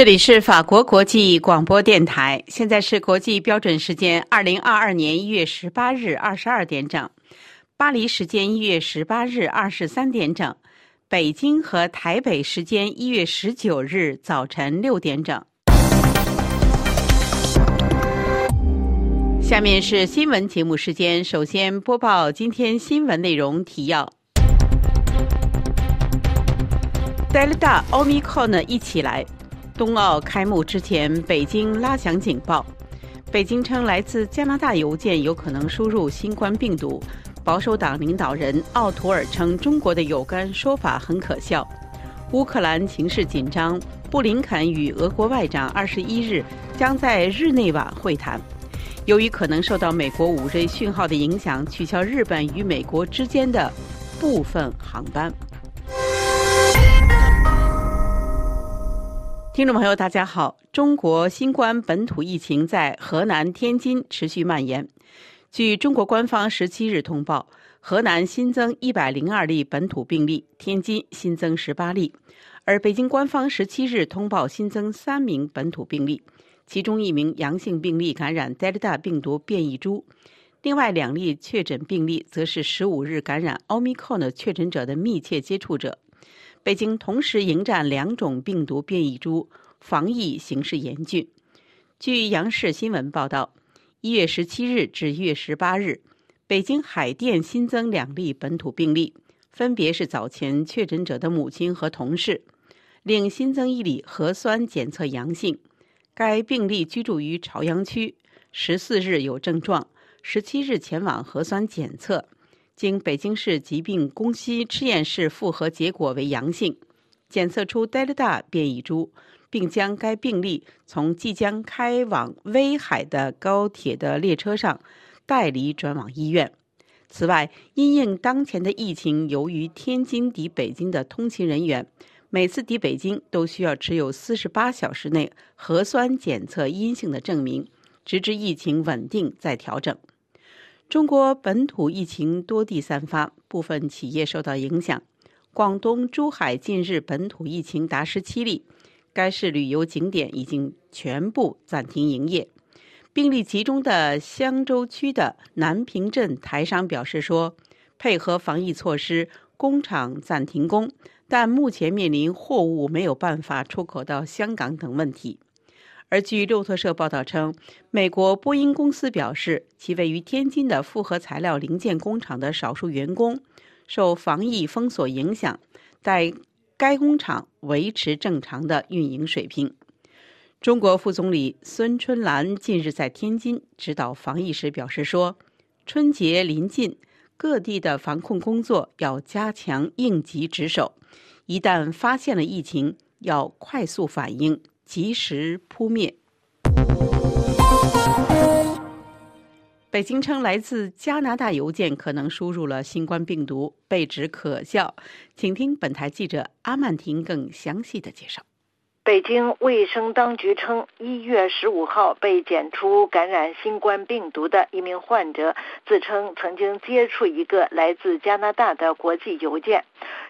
这里是法国国际广播电台，现在是国际标准时间二零二二年一月十八日二十二点整，巴黎时间一月十八日二十三点整，北京和台北时间一月十九日早晨六点整。下面是新闻节目时间，首先播报今天新闻内容提要：Delta、Omicron 一起来。冬奥开幕之前，北京拉响警报。北京称来自加拿大邮件有可能输入新冠病毒。保守党领导人奥图尔称中国的有关说法很可笑。乌克兰情势紧张，布林肯与俄国外长二十一日将在日内瓦会谈。由于可能受到美国五 G 讯号的影响，取消日本与美国之间的部分航班。听众朋友，大家好。中国新冠本土疫情在河南、天津持续蔓延。据中国官方十七日通报，河南新增一百零二例本土病例，天津新增十八例。而北京官方十七日通报新增三名本土病例，其中一名阳性病例感染 Delta 病毒变异株，另外两例确诊病例则是十五日感染 Omicron 确诊者的密切接触者。北京同时迎战两种病毒变异株，防疫形势严峻。据央视新闻报道，一月十七日至一月十八日，北京海淀新增两例本土病例，分别是早前确诊者的母亲和同事。另新增一例核酸检测阳性，该病例居住于朝阳区，十四日有症状，十七日前往核酸检测。经北京市疾病公析实验室复核结果为阳性，检测出 Delta 变异株，并将该病例从即将开往威海的高铁的列车上带离转往医院。此外，因应当前的疫情，由于天津抵北京的通勤人员每次抵北京都需要持有四十八小时内核酸检测阴性的证明，直至疫情稳定再调整。中国本土疫情多地散发，部分企业受到影响。广东珠海近日本土疫情达十七例，该市旅游景点已经全部暂停营业。病例集中的香洲区的南平镇台商表示说，配合防疫措施，工厂暂停工，但目前面临货物没有办法出口到香港等问题。而据路透社报道称，美国波音公司表示，其位于天津的复合材料零件工厂的少数员工受防疫封锁影响，在该工厂维持正常的运营水平。中国副总理孙春兰近日在天津指导防疫时表示说：“春节临近，各地的防控工作要加强应急值守，一旦发现了疫情，要快速反应。”及时扑灭。北京称来自加拿大邮件可能输入了新冠病毒，被指可笑。请听本台记者阿曼婷更详细的介绍。北京卫生当局称，一月十五号被检出感染新冠病毒的一名患者，自称曾经接触一个来自加拿大的国际邮件。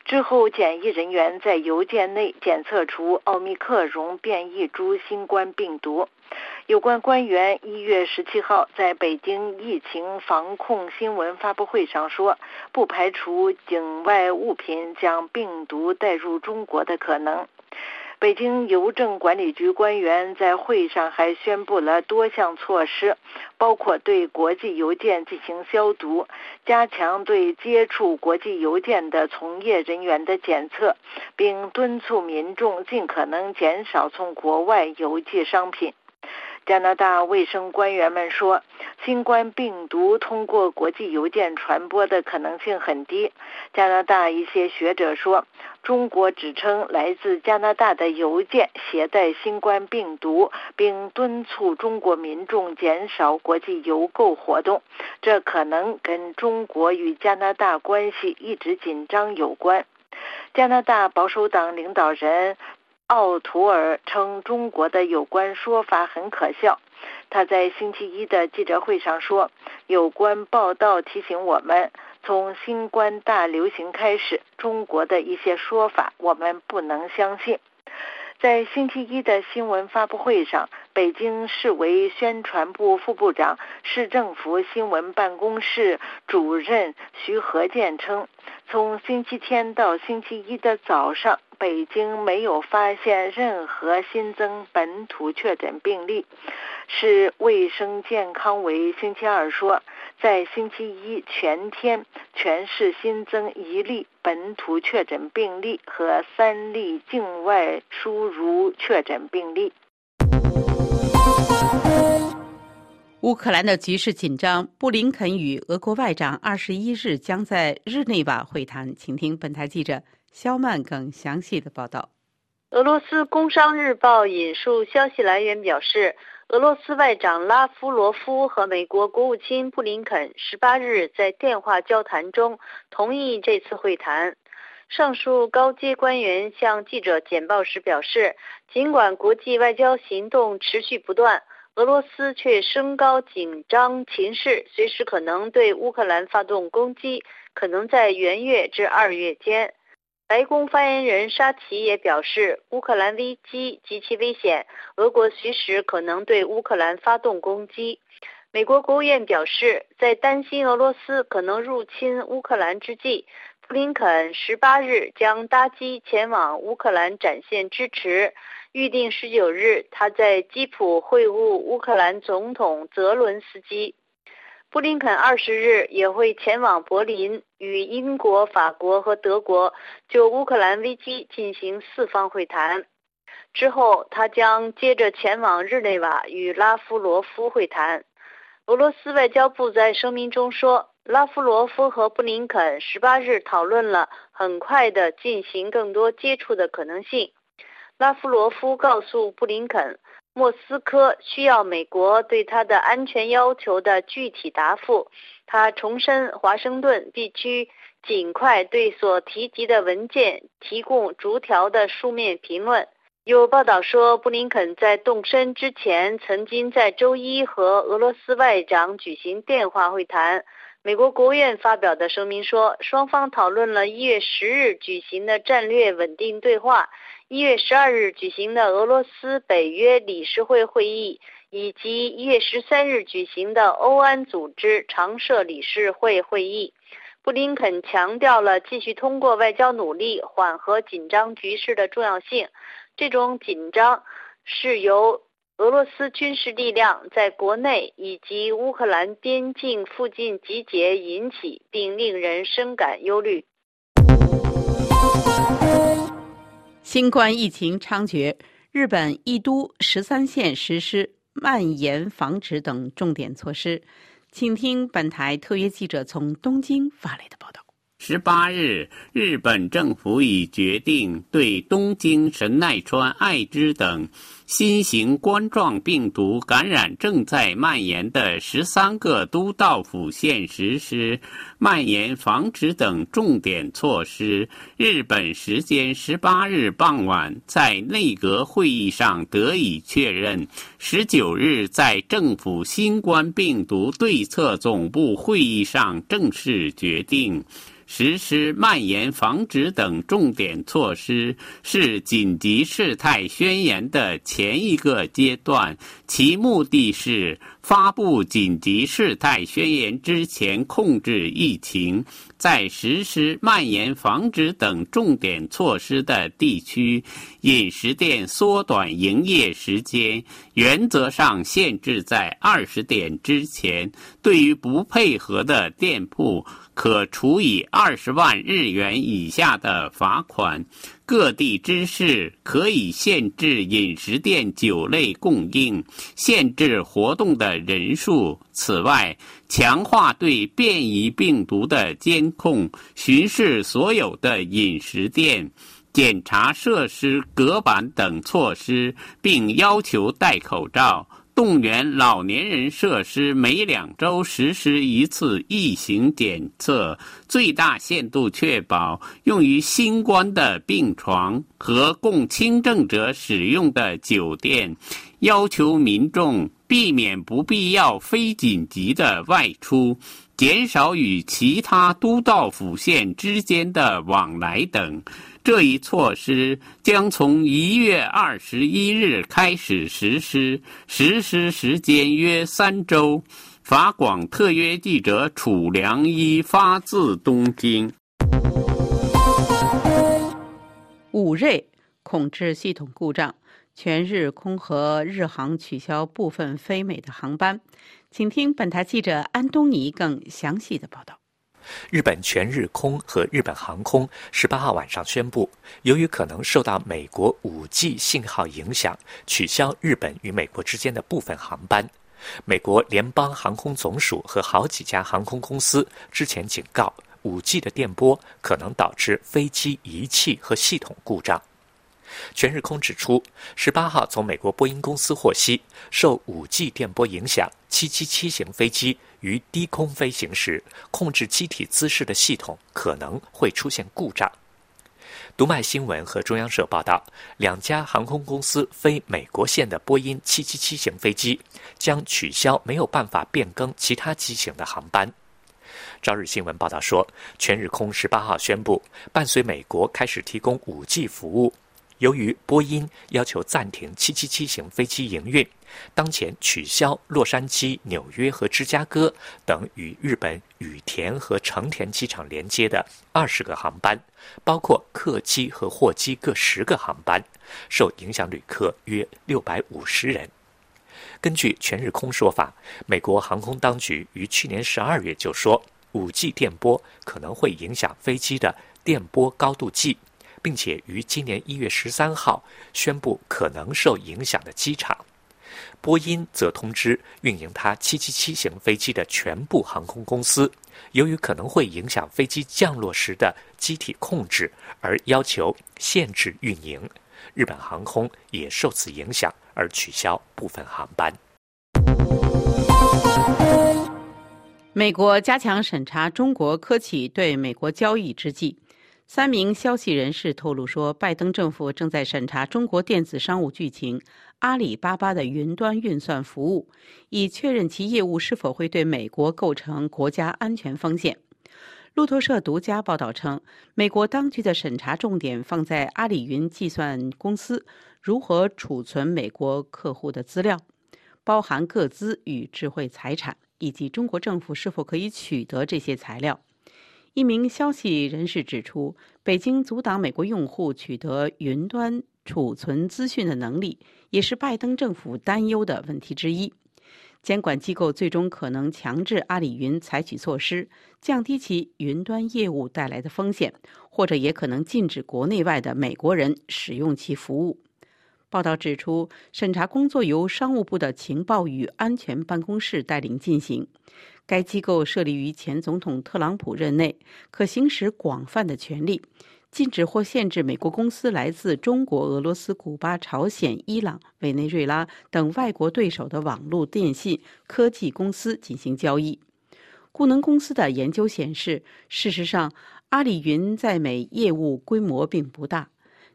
之后，检疫人员在邮件内检测出奥密克戎变异株新冠病毒。有关官员一月十七号在北京疫情防控新闻发布会上说，不排除境外物品将病毒带入中国的可能。北京邮政管理局官员在会上还宣布了多项措施，包括对国际邮件进行消毒，加强对接触国际邮件的从业人员的检测，并敦促民众尽可能减少从国外邮寄商品。加拿大卫生官员们说，新冠病毒通过国际邮件传播的可能性很低。加拿大一些学者说。中国指称来自加拿大的邮件携带新冠病毒，并敦促中国民众减少国际邮购活动。这可能跟中国与加拿大关系一直紧张有关。加拿大保守党领导人奥图尔称中国的有关说法很可笑。他在星期一的记者会上说：“有关报道提醒我们。”从新冠大流行开始，中国的一些说法我们不能相信。在星期一的新闻发布会上，北京市委宣传部副部长、市政府新闻办公室主任徐和建称，从星期天到星期一的早上。北京没有发现任何新增本土确诊病例。市卫生健康委星期二说，在星期一全天，全市新增一例本土确诊病例和三例境外输入确诊病例。乌克兰的局势紧张，布林肯与俄国外长二十一日将在日内瓦会谈。请听本台记者。肖曼更详细的报道。俄罗斯工商日报引述消息来源表示，俄罗斯外长拉夫罗夫和美国国务卿布林肯十八日在电话交谈中同意这次会谈。上述高阶官员向记者简报时表示，尽管国际外交行动持续不断，俄罗斯却升高紧张情势，随时可能对乌克兰发动攻击，可能在元月至二月间。白宫发言人沙奇也表示，乌克兰危机极其危险，俄国随时可能对乌克兰发动攻击。美国国务院表示，在担心俄罗斯可能入侵乌克兰之际，布林肯十八日将搭机前往乌克兰展现支持。预定十九日，他在基辅会晤乌克兰总统泽伦斯基。布林肯二十日也会前往柏林，与英国、法国和德国就乌克兰危机进行四方会谈。之后，他将接着前往日内瓦与拉夫罗夫会谈。俄罗斯外交部在声明中说，拉夫罗夫和布林肯十八日讨论了很快的进行更多接触的可能性。拉夫罗夫告诉布林肯。莫斯科需要美国对他的安全要求的具体答复。他重申，华盛顿必须尽快对所提及的文件提供逐条的书面评论。有报道说，布林肯在动身之前曾经在周一和俄罗斯外长举行电话会谈。美国国务院发表的声明说，双方讨论了一月十日举行的战略稳定对话。一月十二日举行的俄罗斯北约理事会会议，以及一月十三日举行的欧安组织常设理事会会议，布林肯强调了继续通过外交努力缓和紧张局势的重要性。这种紧张是由俄罗斯军事力量在国内以及乌克兰边境附近集结引起，并令人深感忧虑。新冠疫情猖獗，日本一都十三县实施蔓延防止等重点措施。请听本台特约记者从东京发来的报道。十八日，日本政府已决定对东京神奈川爱知等。新型冠状病毒感染正在蔓延的十三个都道府县实施蔓延防止等重点措施。日本时间十八日傍晚，在内阁会议上得以确认。十九日，在政府新冠病毒对策总部会议上正式决定。实施蔓延防止等重点措施是紧急事态宣言的前一个阶段，其目的是发布紧急事态宣言之前控制疫情。在实施蔓延防止等重点措施的地区，饮食店缩短营业时间，原则上限制在二十点之前。对于不配合的店铺，可处以二十万日元以下的罚款。各地知事可以限制饮食店酒类供应，限制活动的人数。此外，强化对变异病毒的监控，巡视所有的饮食店，检查设施隔板等措施，并要求戴口罩。动员老年人设施每两周实施一次疫情检测，最大限度确保用于新冠的病床和供轻症者使用的酒店。要求民众避免不必要、非紧急的外出，减少与其他都道府县之间的往来等。这一措施将从一月二十一日开始实施，实施时间约三周。法广特约记者楚良一发自东京。五瑞控制系统故障，全日空和日航取消部分非美的航班。请听本台记者安东尼更详细的报道。日本全日空和日本航空十八号晚上宣布，由于可能受到美国五 G 信号影响，取消日本与美国之间的部分航班。美国联邦航空总署和好几家航空公司之前警告，五 G 的电波可能导致飞机仪器和系统故障。全日空指出，十八号从美国波音公司获悉，受五 G 电波影响，七七七型飞机于低空飞行时，控制机体姿势的系统可能会出现故障。读卖新闻和中央社报道，两家航空公司飞美国线的波音七七七型飞机将取消，没有办法变更其他机型的航班。朝日新闻报道说，全日空十八号宣布，伴随美国开始提供五 G 服务。由于波音要求暂停777型飞机营运，当前取消洛杉矶、纽约和芝加哥等与日本羽田和成田机场连接的二十个航班，包括客机和货机各十个航班，受影响旅客约六百五十人。根据全日空说法，美国航空当局于去年十二月就说，5G 电波可能会影响飞机的电波高度计。并且于今年一月十三号宣布可能受影响的机场，波音则通知运营它七七七型飞机的全部航空公司，由于可能会影响飞机降落时的机体控制，而要求限制运营。日本航空也受此影响而取消部分航班。美国加强审查中国科企对美国交易之际。三名消息人士透露说，拜登政府正在审查中国电子商务巨擎阿里巴巴的云端运算服务，以确认其业务是否会对美国构成国家安全风险。路透社独家报道称，美国当局的审查重点放在阿里云计算公司如何储存美国客户的资料，包含各资与智慧财产，以及中国政府是否可以取得这些材料。一名消息人士指出，北京阻挡美国用户取得云端储存资讯的能力，也是拜登政府担忧的问题之一。监管机构最终可能强制阿里云采取措施，降低其云端业务带来的风险，或者也可能禁止国内外的美国人使用其服务。报道指出，审查工作由商务部的情报与安全办公室带领进行。该机构设立于前总统特朗普任内，可行使广泛的权利，禁止或限制美国公司来自中国、俄罗斯、古巴、朝鲜、伊朗、委内瑞拉等外国对手的网络电信科技公司进行交易。固能公司的研究显示，事实上，阿里云在美业务规模并不大，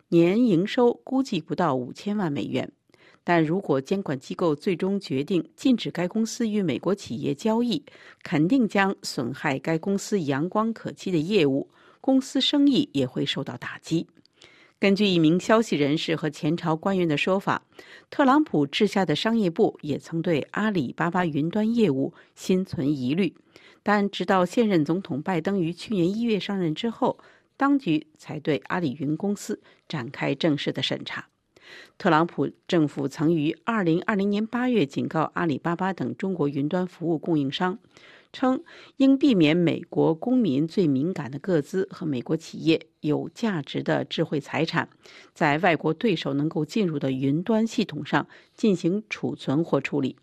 年营收估计不到五千万美元。但如果监管机构最终决定禁止该公司与美国企业交易，肯定将损害该公司阳光可期的业务，公司生意也会受到打击。根据一名消息人士和前朝官员的说法，特朗普治下的商业部也曾对阿里巴巴云端业务心存疑虑，但直到现任总统拜登于去年一月上任之后，当局才对阿里云公司展开正式的审查。特朗普政府曾于2020年8月警告阿里巴巴等中国云端服务供应商，称应避免美国公民最敏感的个资和美国企业有价值的智慧财产，在外国对手能够进入的云端系统上进行储存或处理。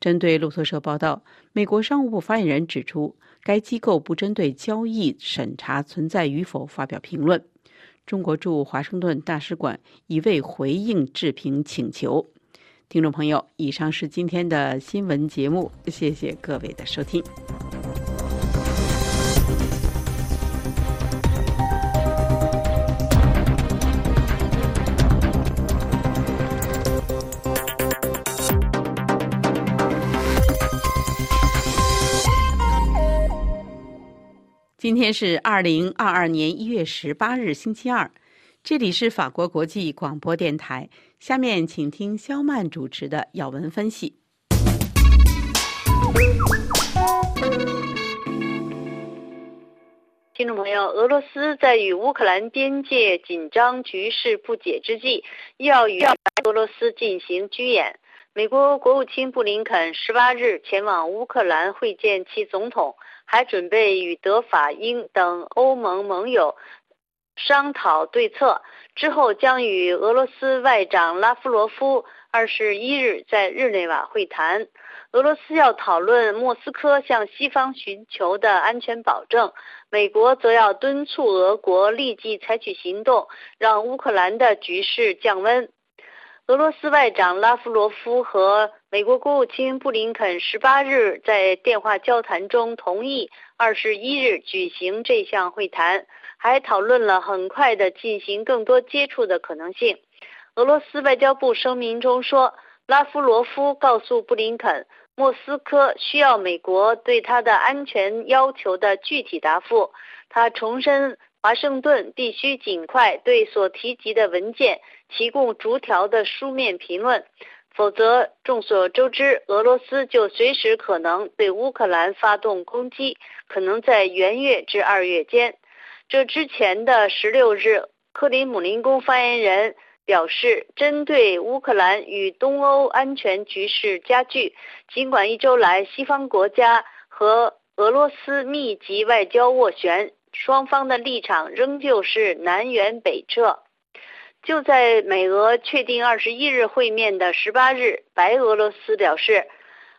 针对路透社报道，美国商务部发言人指出，该机构不针对交易审查存在与否发表评论。中国驻华盛顿大使馆已未回应置评请求。听众朋友，以上是今天的新闻节目，谢谢各位的收听。今天是二零二二年一月十八日，星期二。这里是法国国际广播电台。下面请听肖曼主持的要闻分析。听众朋友，俄罗斯在与乌克兰边界紧张局势不解之际，要与俄罗斯进行军演。美国国务卿布林肯十八日前往乌克兰会见其总统，还准备与德、法、英等欧盟盟友商讨对策。之后将与俄罗斯外长拉夫罗夫二十一日在日内瓦会谈。俄罗斯要讨论莫斯科向西方寻求的安全保证，美国则要敦促俄国立即采取行动，让乌克兰的局势降温。俄罗斯外长拉夫罗夫和美国国务卿布林肯十八日在电话交谈中同意二十一日举行这项会谈，还讨论了很快的进行更多接触的可能性。俄罗斯外交部声明中说，拉夫罗夫告诉布林肯。莫斯科需要美国对他的安全要求的具体答复。他重申，华盛顿必须尽快对所提及的文件提供逐条的书面评论，否则，众所周知，俄罗斯就随时可能对乌克兰发动攻击，可能在元月至二月间。这之前的十六日，克里姆林宫发言人。表示，针对乌克兰与东欧安全局势加剧，尽管一周来西方国家和俄罗斯密集外交斡旋，双方的立场仍旧是南辕北辙。就在美俄确定二十一日会面的十八日，白俄罗斯表示，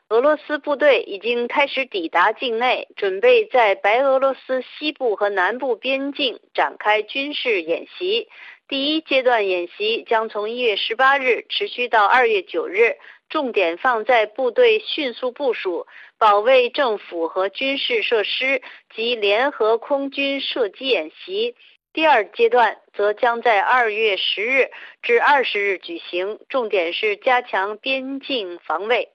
俄罗斯部队已经开始抵达境内，准备在白俄罗斯西部和南部边境展开军事演习。第一阶段演习将从一月十八日持续到二月九日，重点放在部队迅速部署、保卫政府和军事设施及联合空军射击演习。第二阶段则将在二月十日至二十日举行，重点是加强边境防卫。《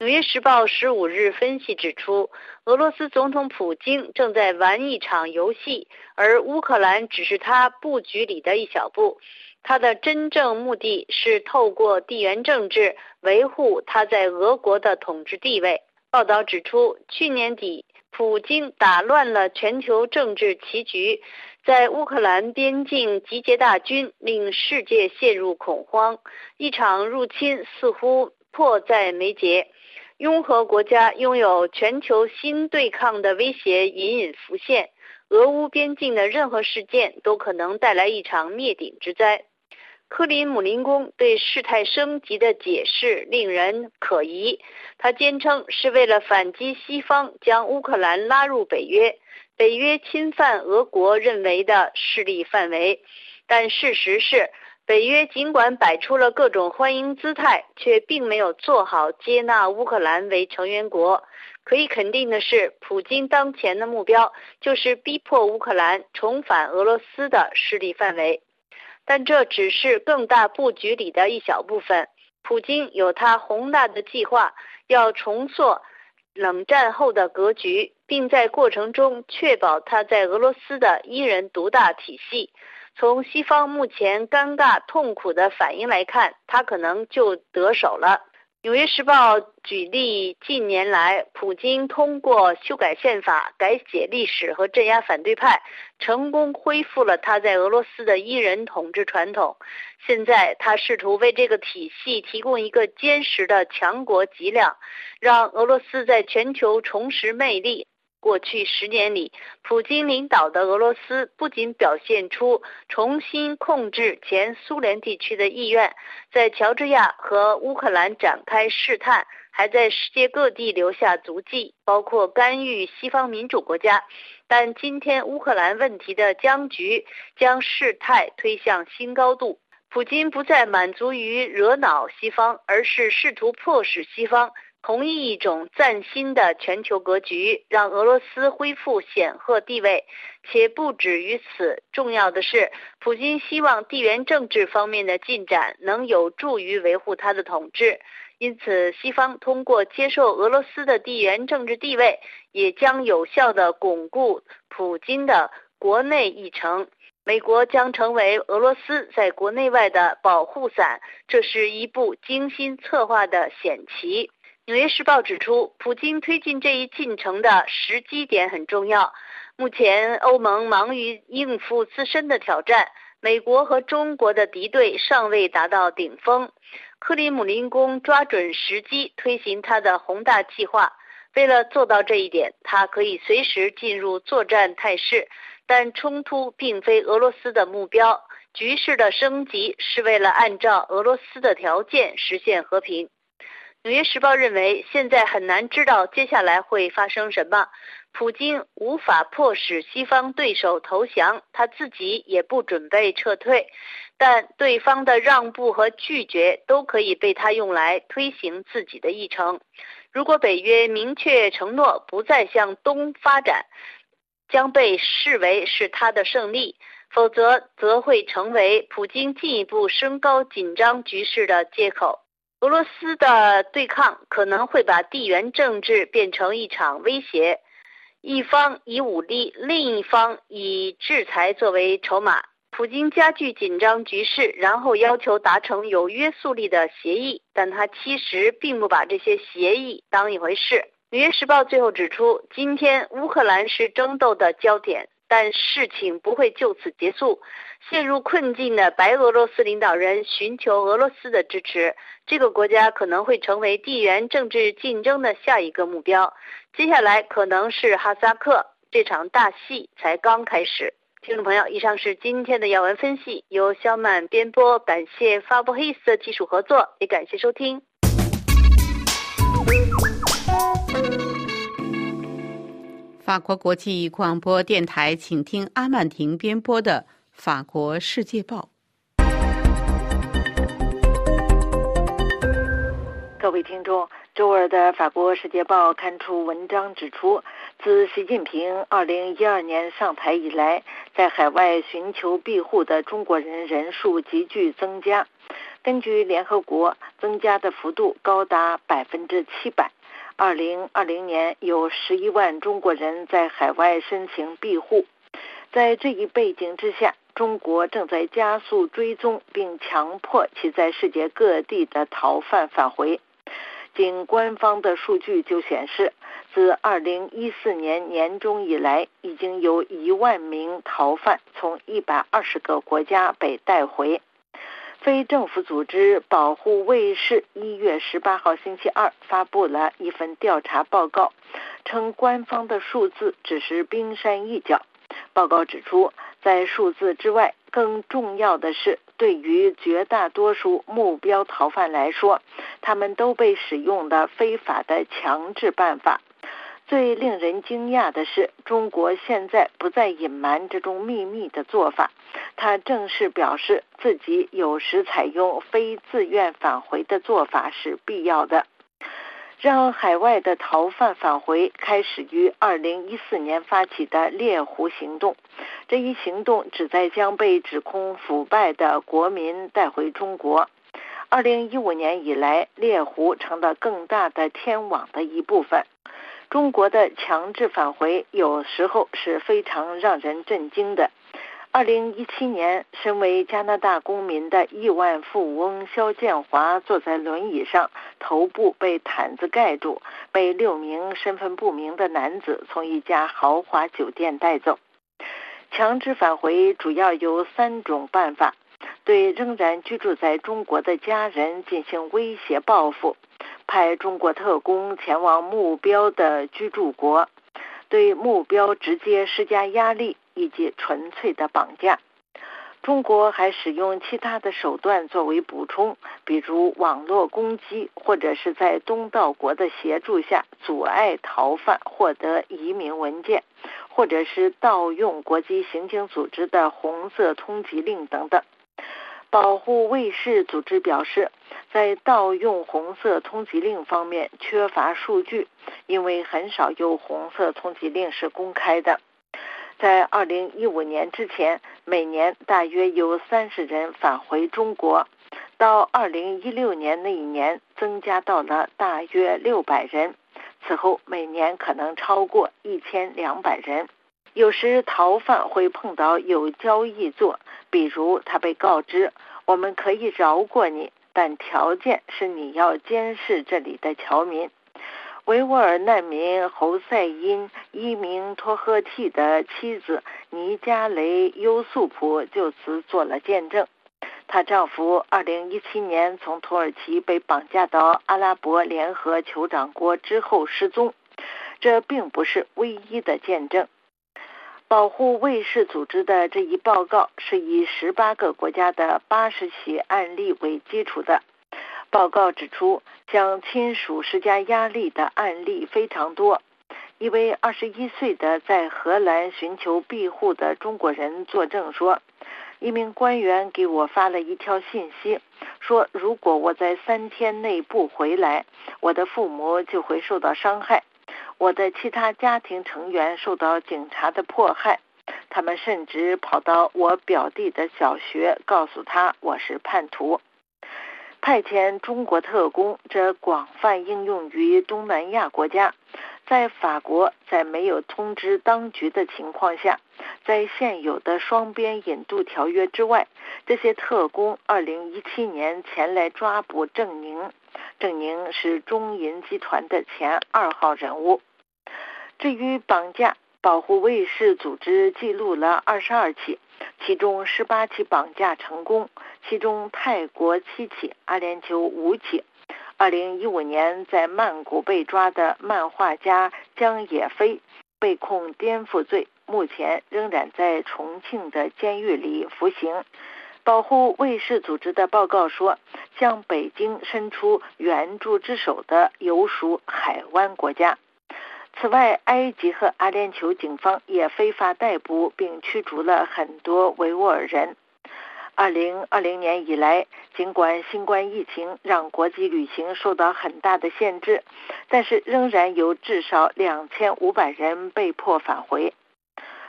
纽约时报》十五日分析指出，俄罗斯总统普京正在玩一场游戏，而乌克兰只是他布局里的一小步。他的真正目的是透过地缘政治维护他在俄国的统治地位。报道指出，去年底，普京打乱了全球政治棋局，在乌克兰边境集结大军，令世界陷入恐慌。一场入侵似乎迫在眉睫。拥核国家拥有全球新对抗的威胁隐隐浮现，俄乌边境的任何事件都可能带来一场灭顶之灾。克林姆林宫对事态升级的解释令人可疑，他坚称是为了反击西方将乌克兰拉入北约，北约侵犯俄国认为的势力范围，但事实是。北约尽管摆出了各种欢迎姿态，却并没有做好接纳乌克兰为成员国。可以肯定的是，普京当前的目标就是逼迫乌克兰重返俄罗斯的势力范围。但这只是更大布局里的一小部分。普京有他宏大的计划，要重塑冷战后的格局，并在过程中确保他在俄罗斯的一人独大体系。从西方目前尴尬痛苦的反应来看，他可能就得手了。《纽约时报》举例，近年来，普京通过修改宪法、改写历史和镇压反对派，成功恢复了他在俄罗斯的一人统治传统。现在，他试图为这个体系提供一个坚实的强国脊梁，让俄罗斯在全球重拾魅力。过去十年里，普京领导的俄罗斯不仅表现出重新控制前苏联地区的意愿，在乔治亚和乌克兰展开试探，还在世界各地留下足迹，包括干预西方民主国家。但今天乌克兰问题的僵局将事态推向新高度，普京不再满足于惹恼西方，而是试图迫使西方。同意一种崭新的全球格局，让俄罗斯恢复显赫地位，且不止于此。重要的是，普京希望地缘政治方面的进展能有助于维护他的统治。因此，西方通过接受俄罗斯的地缘政治地位，也将有效地巩固普京的国内议程。美国将成为俄罗斯在国内外的保护伞，这是一部精心策划的险棋。《纽约时报》指出，普京推进这一进程的时机点很重要。目前，欧盟忙于应付自身的挑战，美国和中国的敌对尚未达到顶峰。克里姆林宫抓准时机推行他的宏大计划。为了做到这一点，他可以随时进入作战态势。但冲突并非俄罗斯的目标，局势的升级是为了按照俄罗斯的条件实现和平。《纽约时报》认为，现在很难知道接下来会发生什么。普京无法迫使西方对手投降，他自己也不准备撤退，但对方的让步和拒绝都可以被他用来推行自己的议程。如果北约明确承诺不再向东发展，将被视为是他的胜利，否则则会成为普京进一步升高紧张局势的借口。俄罗斯的对抗可能会把地缘政治变成一场威胁，一方以武力，另一方以制裁作为筹码。普京加剧紧张局势，然后要求达成有约束力的协议，但他其实并不把这些协议当一回事。《纽约时报》最后指出，今天乌克兰是争斗的焦点，但事情不会就此结束。陷入困境的白俄罗斯领导人寻求俄罗斯的支持，这个国家可能会成为地缘政治竞争的下一个目标。接下来可能是哈萨克，这场大戏才刚开始。听众朋友，以上是今天的要闻分析，由肖曼编播，感谢发布黑色技术合作，也感谢收听。法国国际广播电台，请听阿曼婷编播的《法国世界报》。各位听众，周二的《法国世界报》刊出文章指出，自习近平2012年上台以来，在海外寻求庇护的中国人人数急剧增加。根据联合国，增加的幅度高达百分之七百。二零二零年有十一万中国人在海外申请庇护，在这一背景之下，中国正在加速追踪并强迫其在世界各地的逃犯返回。仅官方的数据就显示，自二零一四年年中以来，已经有一万名逃犯从一百二十个国家被带回。非政府组织保护卫士一月十八号星期二发布了一份调查报告，称官方的数字只是冰山一角。报告指出，在数字之外，更重要的是，对于绝大多数目标逃犯来说，他们都被使用的非法的强制办法。最令人惊讶的是，中国现在不再隐瞒这种秘密的做法，他正式表示自己有时采用非自愿返回的做法是必要的。让海外的逃犯返回开始于二零一四年发起的猎狐行动，这一行动旨在将被指控腐败的国民带回中国。二零一五年以来，猎狐成了更大的天网的一部分。中国的强制返回有时候是非常让人震惊的。二零一七年，身为加拿大公民的亿万富翁肖建华坐在轮椅上，头部被毯子盖住，被六名身份不明的男子从一家豪华酒店带走。强制返回主要有三种办法：对仍然居住在中国的家人进行威胁报复。派中国特工前往目标的居住国，对目标直接施加压力，以及纯粹的绑架。中国还使用其他的手段作为补充，比如网络攻击，或者是在东道国的协助下阻碍逃犯获得移民文件，或者是盗用国际刑警组织的红色通缉令等等。保护卫士组织表示，在盗用红色通缉令方面缺乏数据，因为很少有红色通缉令是公开的。在二零一五年之前，每年大约有三十人返回中国，到二零一六年那一年增加到了大约六百人，此后每年可能超过一千两百人。有时逃犯会碰到有交易做，比如他被告知我们可以饶过你，但条件是你要监视这里的侨民。维吾尔难民侯赛因伊明托赫蒂的妻子尼加雷优素普就此做了见证。她丈夫2017年从土耳其被绑架到阿拉伯联合酋长国之后失踪，这并不是唯一的见证。保护卫士组织的这一报告是以18个国家的80起案例为基础的。报告指出，向亲属施加压力的案例非常多。一位21岁的在荷兰寻求庇护的中国人作证说。一名官员给我发了一条信息，说如果我在三天内不回来，我的父母就会受到伤害，我的其他家庭成员受到警察的迫害，他们甚至跑到我表弟的小学，告诉他我是叛徒。派遣中国特工，这广泛应用于东南亚国家。在法国，在没有通知当局的情况下，在现有的双边引渡条约之外，这些特工2017年前来抓捕郑宁。郑宁是中银集团的前二号人物。至于绑架，保护卫士组织记录了22起，其中18起绑架成功，其中泰国7起，阿联酋5起。二零一五年在曼谷被抓的漫画家江野飞被控颠覆罪，目前仍然在重庆的监狱里服刑。保护卫士组织的报告说，向北京伸出援助之手的有属海湾国家。此外，埃及和阿联酋警方也非法逮捕并驱逐了很多维吾尔人。二零二零年以来，尽管新冠疫情让国际旅行受到很大的限制，但是仍然有至少两千五百人被迫返回。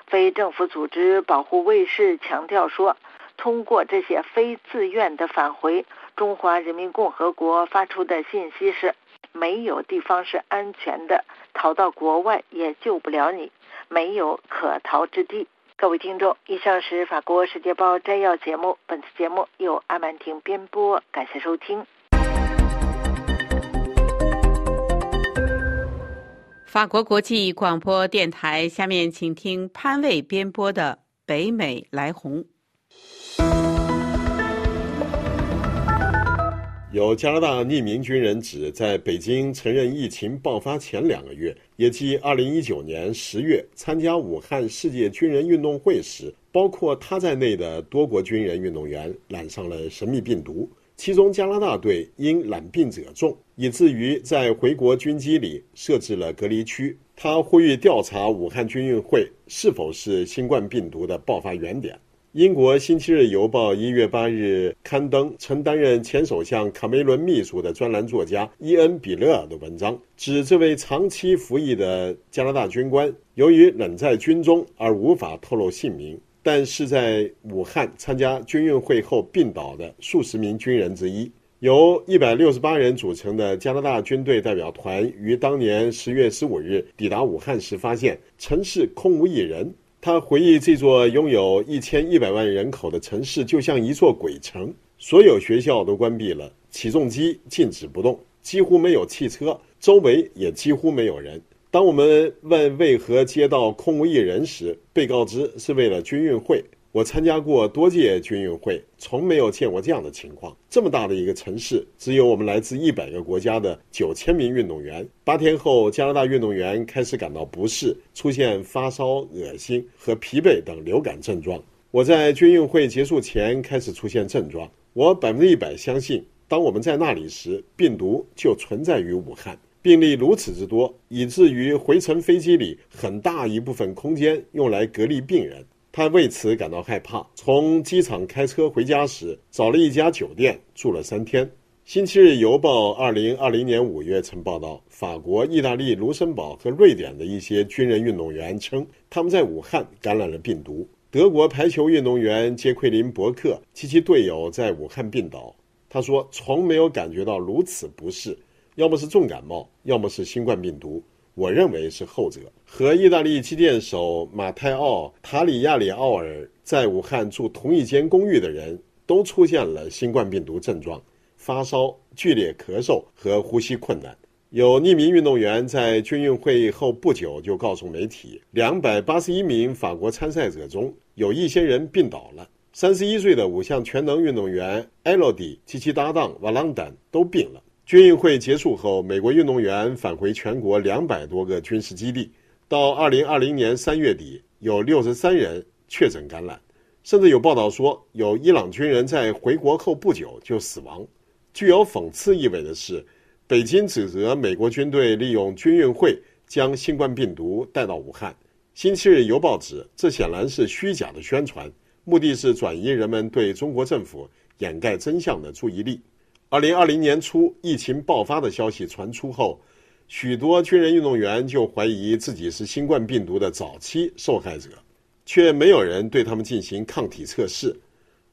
非政府组织保护卫士强调说，通过这些非自愿的返回，中华人民共和国发出的信息是：没有地方是安全的，逃到国外也救不了你，没有可逃之地。各位听众，以上是法国《世界报》摘要节目。本次节目由阿曼婷编播，感谢收听。法国国际广播电台，下面请听潘卫编播的《北美来红》。有加拿大匿名军人指，在北京承认疫情爆发前两个月，也即2019年10月，参加武汉世界军人运动会时，包括他在内的多国军人运动员染上了神秘病毒。其中，加拿大队因染病者众，以至于在回国军机里设置了隔离区。他呼吁调查武汉军运会是否是新冠病毒的爆发原点。英国《星期日邮报》一月八日刊登曾担任前首相卡梅伦秘书的专栏作家伊恩·比勒尔的文章，指这位长期服役的加拿大军官由于冷在军中而无法透露姓名，但是在武汉参加军运会后病倒的数十名军人之一。由一百六十八人组成的加拿大军队代表团于当年十月十五日抵达武汉时，发现城市空无一人。他回忆，这座拥有一千一百万人口的城市就像一座鬼城，所有学校都关闭了，起重机静止不动，几乎没有汽车，周围也几乎没有人。当我们问为何街道空无一人时，被告知是为了军运会。我参加过多届军运会，从没有见过这样的情况。这么大的一个城市，只有我们来自一百个国家的九千名运动员。八天后，加拿大运动员开始感到不适，出现发烧、恶心和疲惫等流感症状。我在军运会结束前开始出现症状。我百分之一百相信，当我们在那里时，病毒就存在于武汉。病例如此之多，以至于回程飞机里很大一部分空间用来隔离病人。他为此感到害怕。从机场开车回家时，找了一家酒店住了三天。《星期日邮报》二零二零年五月曾报道，法国、意大利、卢森堡和瑞典的一些军人运动员称，他们在武汉感染了病毒。德国排球运动员杰奎琳·伯克及其队友在武汉病倒。他说：“从没有感觉到如此不适，要么是重感冒，要么是新冠病毒。我认为是后者。和意大利击剑手马泰奥·塔里亚里奥尔在武汉住同一间公寓的人都出现了新冠病毒症状：发烧、剧烈咳嗽和呼吸困难。有匿名运动员在军运会后不久就告诉媒体，两百八十一名法国参赛者中有一些人病倒了。三十一岁的五项全能运动员埃洛迪及其搭档瓦朗丹都病了。军运会结束后，美国运动员返回全国两百多个军事基地。到二零二零年三月底，有六十三人确诊感染，甚至有报道说有伊朗军人在回国后不久就死亡。具有讽刺意味的是，北京指责美国军队利用军运会将新冠病毒带到武汉。星期日邮报指，这显然是虚假的宣传，目的是转移人们对中国政府掩盖真相的注意力。二零二零年初，疫情爆发的消息传出后。许多军人运动员就怀疑自己是新冠病毒的早期受害者，却没有人对他们进行抗体测试。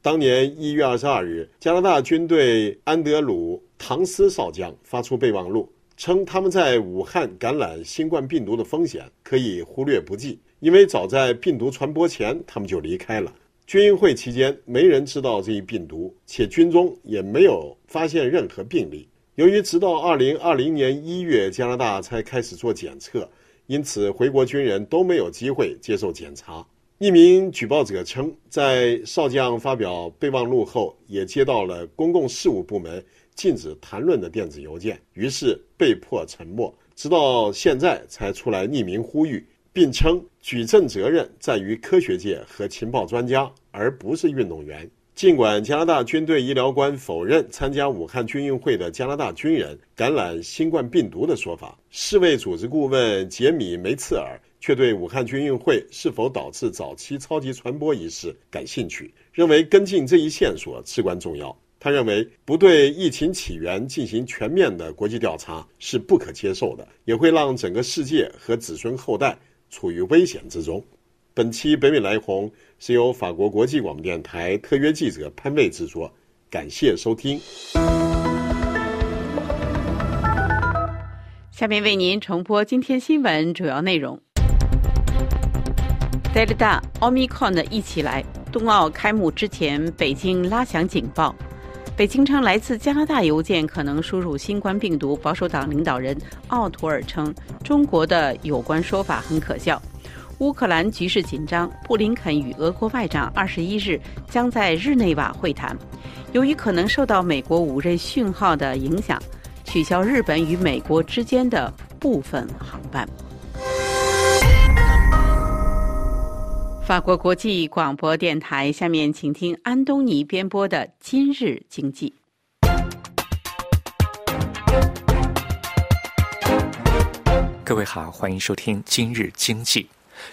当年一月二十二日，加拿大军队安德鲁·唐斯少将发出备忘录，称他们在武汉感染新冠病毒的风险可以忽略不计，因为早在病毒传播前他们就离开了。军运会期间，没人知道这一病毒，且军中也没有发现任何病例。由于直到二零二零年一月加拿大才开始做检测，因此回国军人都没有机会接受检查。一名举报者称，在少将发表备忘录后，也接到了公共事务部门禁止谈论的电子邮件，于是被迫沉默，直到现在才出来匿名呼吁，并称举证责任在于科学界和情报专家，而不是运动员。尽管加拿大军队医疗官否认参加武汉军运会的加拿大军人感染新冠病毒的说法，世卫组织顾问杰米·梅茨尔却对武汉军运会是否导致早期超级传播一事感兴趣，认为跟进这一线索至关重要。他认为，不对疫情起源进行全面的国际调查是不可接受的，也会让整个世界和子孙后代处于危险之中。本期北美来红是由法国国际广播电台特约记者潘卫制作，感谢收听。下面为您重播今天新闻主要内容：Delta、Omicron 一起来，冬奥开幕之前，北京拉响警报。北京称来自加拿大邮件可能输入新冠病毒。保守党领导人奥图尔称，中国的有关说法很可笑。乌克兰局势紧张，布林肯与俄国外长二十一日将在日内瓦会谈。由于可能受到美国五瑞讯号的影响，取消日本与美国之间的部分航班。法国国际广播电台，下面请听安东尼编播的《今日经济》。各位好，欢迎收听《今日经济》。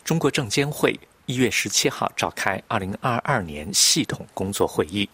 中国证监会一月十七号召开二零二二年系统工作会议，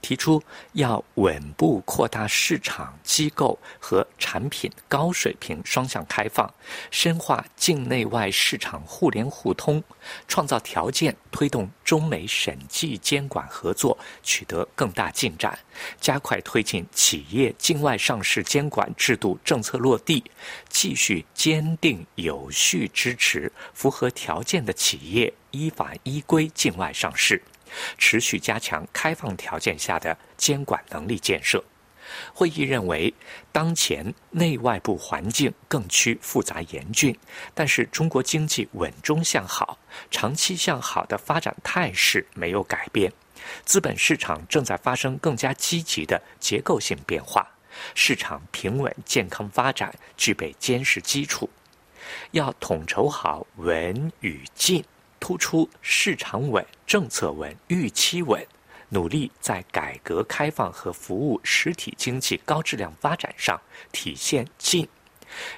提出要稳步扩大市场机构和产品高水平双向开放，深化境内外市场互联互通，创造条件推动中美审计监管合作取得更大进展，加快推进企业境外上市监管制度政策落地，继续坚定有序支持符合条件的企业。依法依规境外上市，持续加强开放条件下的监管能力建设。会议认为，当前内外部环境更趋复杂严峻，但是中国经济稳中向好、长期向好的发展态势没有改变。资本市场正在发生更加积极的结构性变化，市场平稳健康发展具备坚实基础。要统筹好稳与进。突出市场稳、政策稳、预期稳，努力在改革开放和服务实体经济高质量发展上体现进。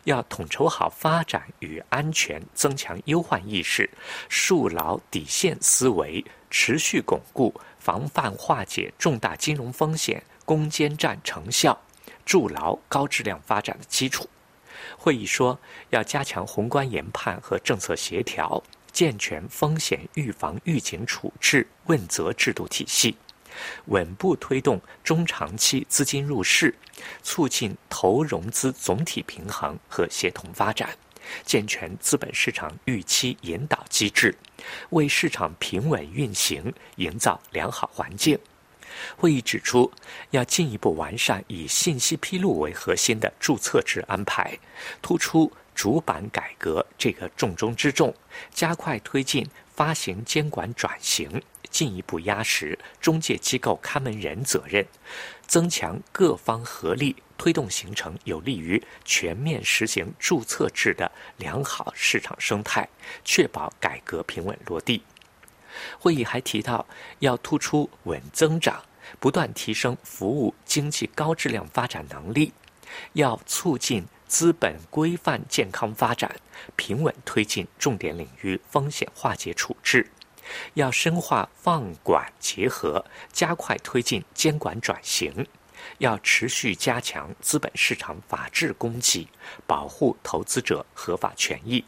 要统筹好发展与安全，增强忧患意识，树牢底线思维，持续巩固防范化解重大金融风险攻坚战成效，筑牢高质量发展的基础。会议说，要加强宏观研判和政策协调。健全风险预防预警处置问责制度体系，稳步推动中长期资金入市，促进投融资总体平衡和协同发展，健全资本市场预期引导机制，为市场平稳运行营造良好环境。会议指出，要进一步完善以信息披露为核心的注册制安排，突出主板改革这个重中之重，加快推进发行监管转型，进一步压实中介机构看门人责任，增强各方合力，推动形成有利于全面实行注册制的良好市场生态，确保改革平稳落地。会议还提到，要突出稳增长。不断提升服务经济高质量发展能力，要促进资本规范健康发展，平稳推进重点领域风险化解处置，要深化放管结合，加快推进监管转型，要持续加强资本市场法治供给，保护投资者合法权益。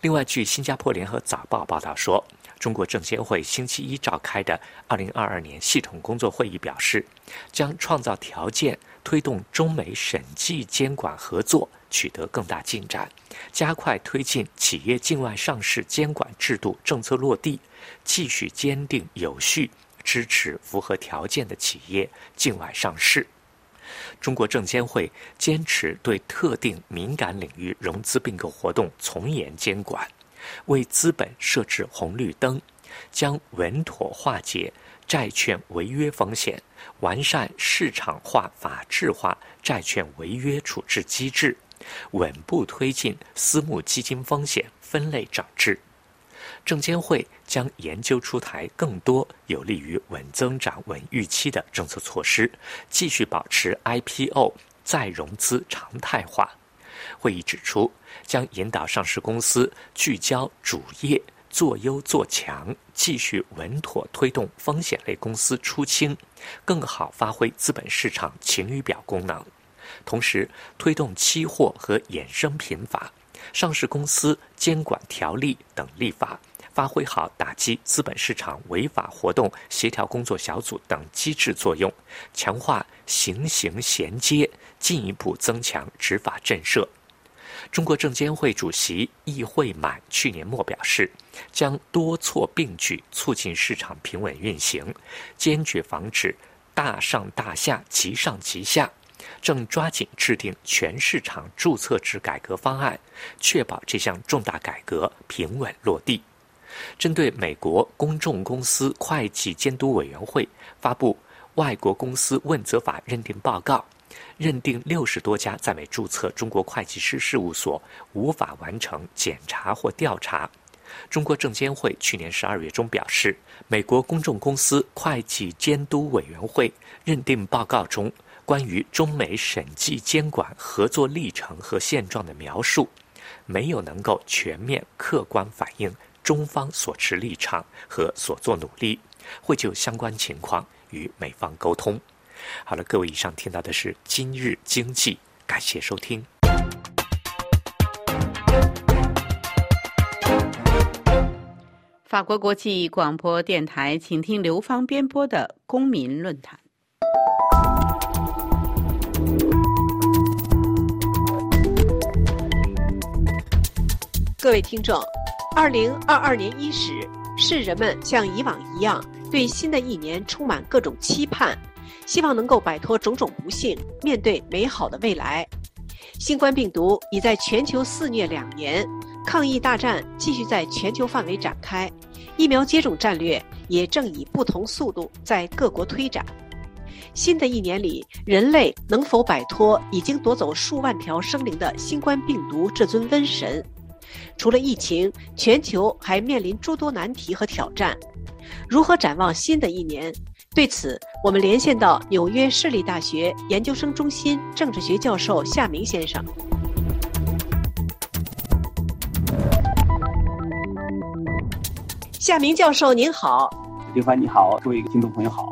另外，据新加坡联合早报报道说。中国证监会星期一召开的二零二二年系统工作会议表示，将创造条件，推动中美审计监管合作取得更大进展，加快推进企业境外上市监管制度政策落地，继续坚定有序支持符合条件的企业境外上市。中国证监会坚持对特定敏感领域融资并购活动从严监管。为资本设置红绿灯，将稳妥化解债券违约风险，完善市场化、法治化债券违约处置机制，稳步推进私募基金风险分类整治。证监会将研究出台更多有利于稳增长、稳预期的政策措施，继续保持 IPO 再融资常态化。会议指出，将引导上市公司聚焦主业，做优做强，继续稳妥推动风险类公司出清，更好发挥资本市场晴雨表功能。同时，推动期货和衍生品法、上市公司监管条例等立法，发挥好打击资本市场违法活动协调工作小组等机制作用，强化行刑衔接，进一步增强执法震慑。中国证监会主席易会满去年末表示，将多措并举，促进市场平稳运行，坚决防止大上大下、急上急下，正抓紧制定全市场注册制改革方案，确保这项重大改革平稳落地。针对美国公众公司会计监督委员会发布《外国公司问责法认定报告》。认定六十多家在美注册中国会计师事务所无法完成检查或调查。中国证监会去年十二月中表示，美国公众公司会计监督委员会认定报告中关于中美审计监管合作历程和现状的描述，没有能够全面客观反映中方所持立场和所做努力，会就相关情况与美方沟通。好了，各位，以上听到的是今日经济，感谢收听。法国国际广播电台，请听刘芳编播的公民论坛。各位听众，二零二二年伊始，是人们像以往一样，对新的一年充满各种期盼。希望能够摆脱种种不幸，面对美好的未来。新冠病毒已在全球肆虐两年，抗疫大战继续在全球范围展开，疫苗接种战略也正以不同速度在各国推展。新的一年里，人类能否摆脱已经夺走数万条生灵的新冠病毒这尊瘟神？除了疫情，全球还面临诸多难题和挑战。如何展望新的一年？对此，我们连线到纽约市立大学研究生中心政治学教授夏明先生。夏明教授您好，刘凡你好，各位听众朋友好。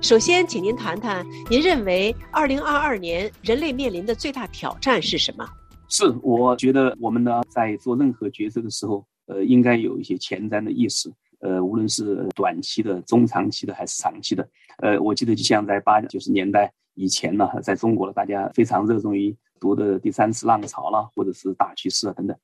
首先，请您谈谈您认为二零二二年人类面临的最大挑战是什么？是，我觉得我们呢在做任何决策的时候，呃，应该有一些前瞻的意识。呃，无论是短期的、中长期的还是长期的，呃，我记得就像在八九十年代以前呢，在中国呢，大家非常热衷于读的第三次浪潮了，或者是大趋势啊等等。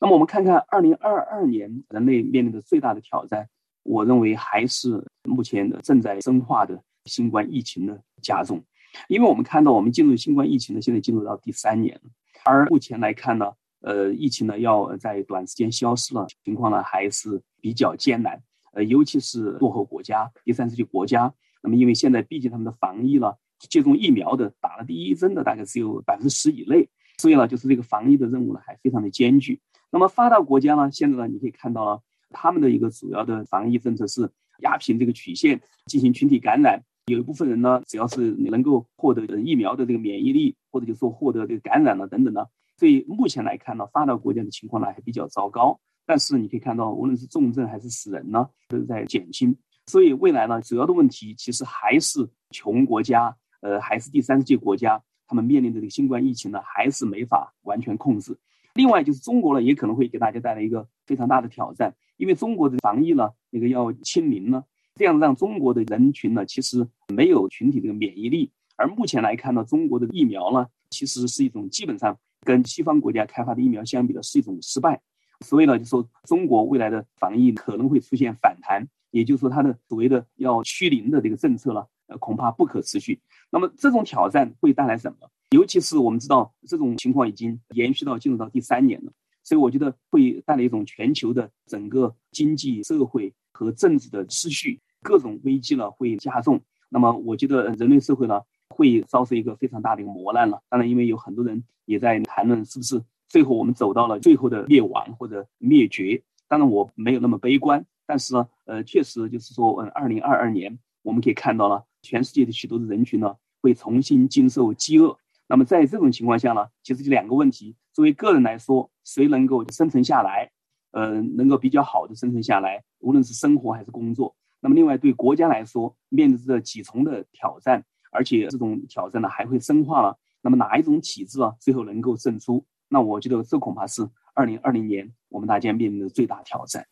那么我们看看二零二二年人类面临的最大的挑战，我认为还是目前的正在深化的新冠疫情的加重。因为我们看到，我们进入新冠疫情呢，现在进入到第三年了，而目前来看呢，呃，疫情呢要在短时间消失了，情况呢还是比较艰难。呃，尤其是落后国家、第三世界国家，那么因为现在毕竟他们的防疫呢，接种疫苗的、打了第一针的大概只有百分之十以内，所以呢，就是这个防疫的任务呢还非常的艰巨。那么发达国家呢，现在呢，你可以看到了，他们的一个主要的防疫政策是压平这个曲线，进行群体感染。有一部分人呢，只要是能够获得疫苗的这个免疫力，或者就说获得这个感染了等等呢，所以目前来看呢，发达国家的情况呢还比较糟糕。但是你可以看到，无论是重症还是死人呢，都是在减轻。所以未来呢，主要的问题其实还是穷国家，呃，还是第三世界国家，他们面临的这个新冠疫情呢，还是没法完全控制。另外就是中国呢，也可能会给大家带来一个非常大的挑战，因为中国的防疫呢，那个要清零呢。这样让中国的人群呢，其实没有群体这个免疫力。而目前来看呢，中国的疫苗呢，其实是一种基本上跟西方国家开发的疫苗相比呢，是一种失败。所以呢，就说中国未来的防疫可能会出现反弹，也就是说它的所谓的要趋零的这个政策呢，呃，恐怕不可持续。那么这种挑战会带来什么？尤其是我们知道这种情况已经延续到进入到第三年了，所以我觉得会带来一种全球的整个经济社会和政治的失序。各种危机呢会加重，那么我觉得人类社会呢会遭受一个非常大的一个磨难了。当然，因为有很多人也在谈论是不是最后我们走到了最后的灭亡或者灭绝。当然，我没有那么悲观，但是呢，呃，确实就是说，嗯，二零二二年我们可以看到了全世界的许多的人群呢会重新经受饥饿。那么在这种情况下呢，其实就两个问题：作为个人来说，谁能够生存下来，呃，能够比较好的生存下来，无论是生活还是工作。那么，另外对国家来说，面对着几重的挑战，而且这种挑战呢还会深化了。那么哪一种体制啊，最后能够胜出？那我觉得这恐怕是二零二零年我们大家面临的最大挑战。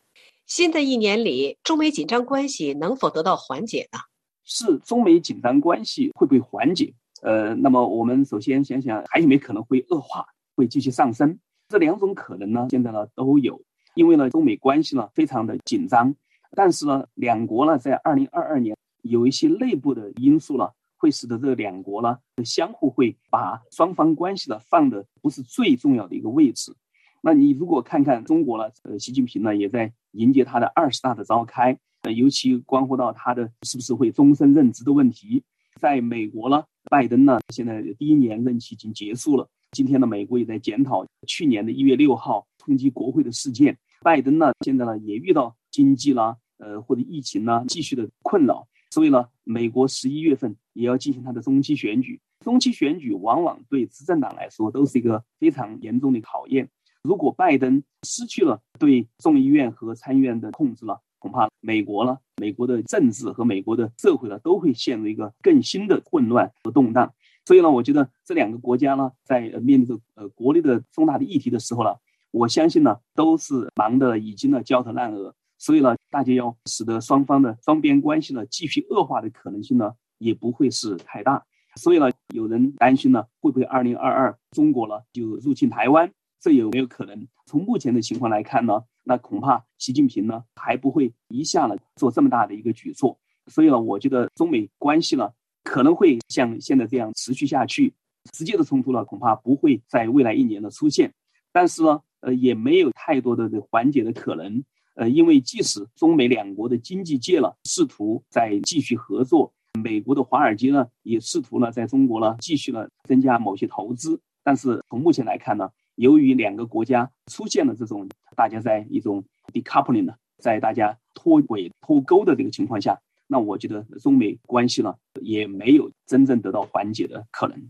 新的一年里，中美紧张关系能否得到缓解呢？是中美紧张关系会不会缓解？呃，那么我们首先想想，还有没有可能会恶化，会继续上升？这两种可能呢，现在呢都有，因为呢中美关系呢非常的紧张。但是呢，两国呢，在二零二二年有一些内部的因素呢，会使得这两国呢，相互会把双方关系呢放的不是最重要的一个位置。那你如果看看中国呢，呃，习近平呢也在迎接他的二十大的召开，呃，尤其关乎到他的是不是会终身任职的问题。在美国呢，拜登呢现在第一年任期已经结束了，今天呢，美国也在检讨去年的一月六号冲击国会的事件。拜登呢，现在呢也遇到经济啦。呃，或者疫情呢继续的困扰，所以呢，美国十一月份也要进行它的中期选举。中期选举往往对执政党来说都是一个非常严重的考验。如果拜登失去了对众议院和参议院的控制了，恐怕美国呢，美国的政治和美国的社会呢，都会陷入一个更新的混乱和动荡。所以呢，我觉得这两个国家呢，在面对着呃国内的重大的议题的时候呢，我相信呢，都是忙得已经呢焦头烂额。所以呢，大家要使得双方的双边关系呢继续恶化的可能性呢也不会是太大。所以呢，有人担心呢，会不会二零二二中国呢就入侵台湾？这有没有可能？从目前的情况来看呢，那恐怕习近平呢还不会一下呢做这么大的一个举措。所以呢，我觉得中美关系呢可能会像现在这样持续下去，直接的冲突呢恐怕不会在未来一年的出现。但是呢，呃，也没有太多的缓解的可能。呃，因为即使中美两国的经济界了试图在继续合作，美国的华尔街呢也试图呢在中国呢继续呢增加某些投资，但是从目前来看呢，由于两个国家出现了这种大家在一种 decoupling 呢，在大家脱轨脱钩的这个情况下，那我觉得中美关系呢也没有真正得到缓解的可能。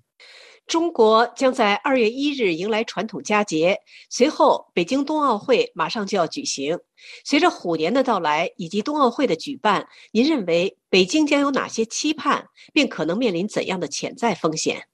中国将在二月一日迎来传统佳节，随后北京冬奥会马上就要举行。随着虎年的到来以及冬奥会的举办，您认为北京将有哪些期盼，并可能面临怎样的潜在风险？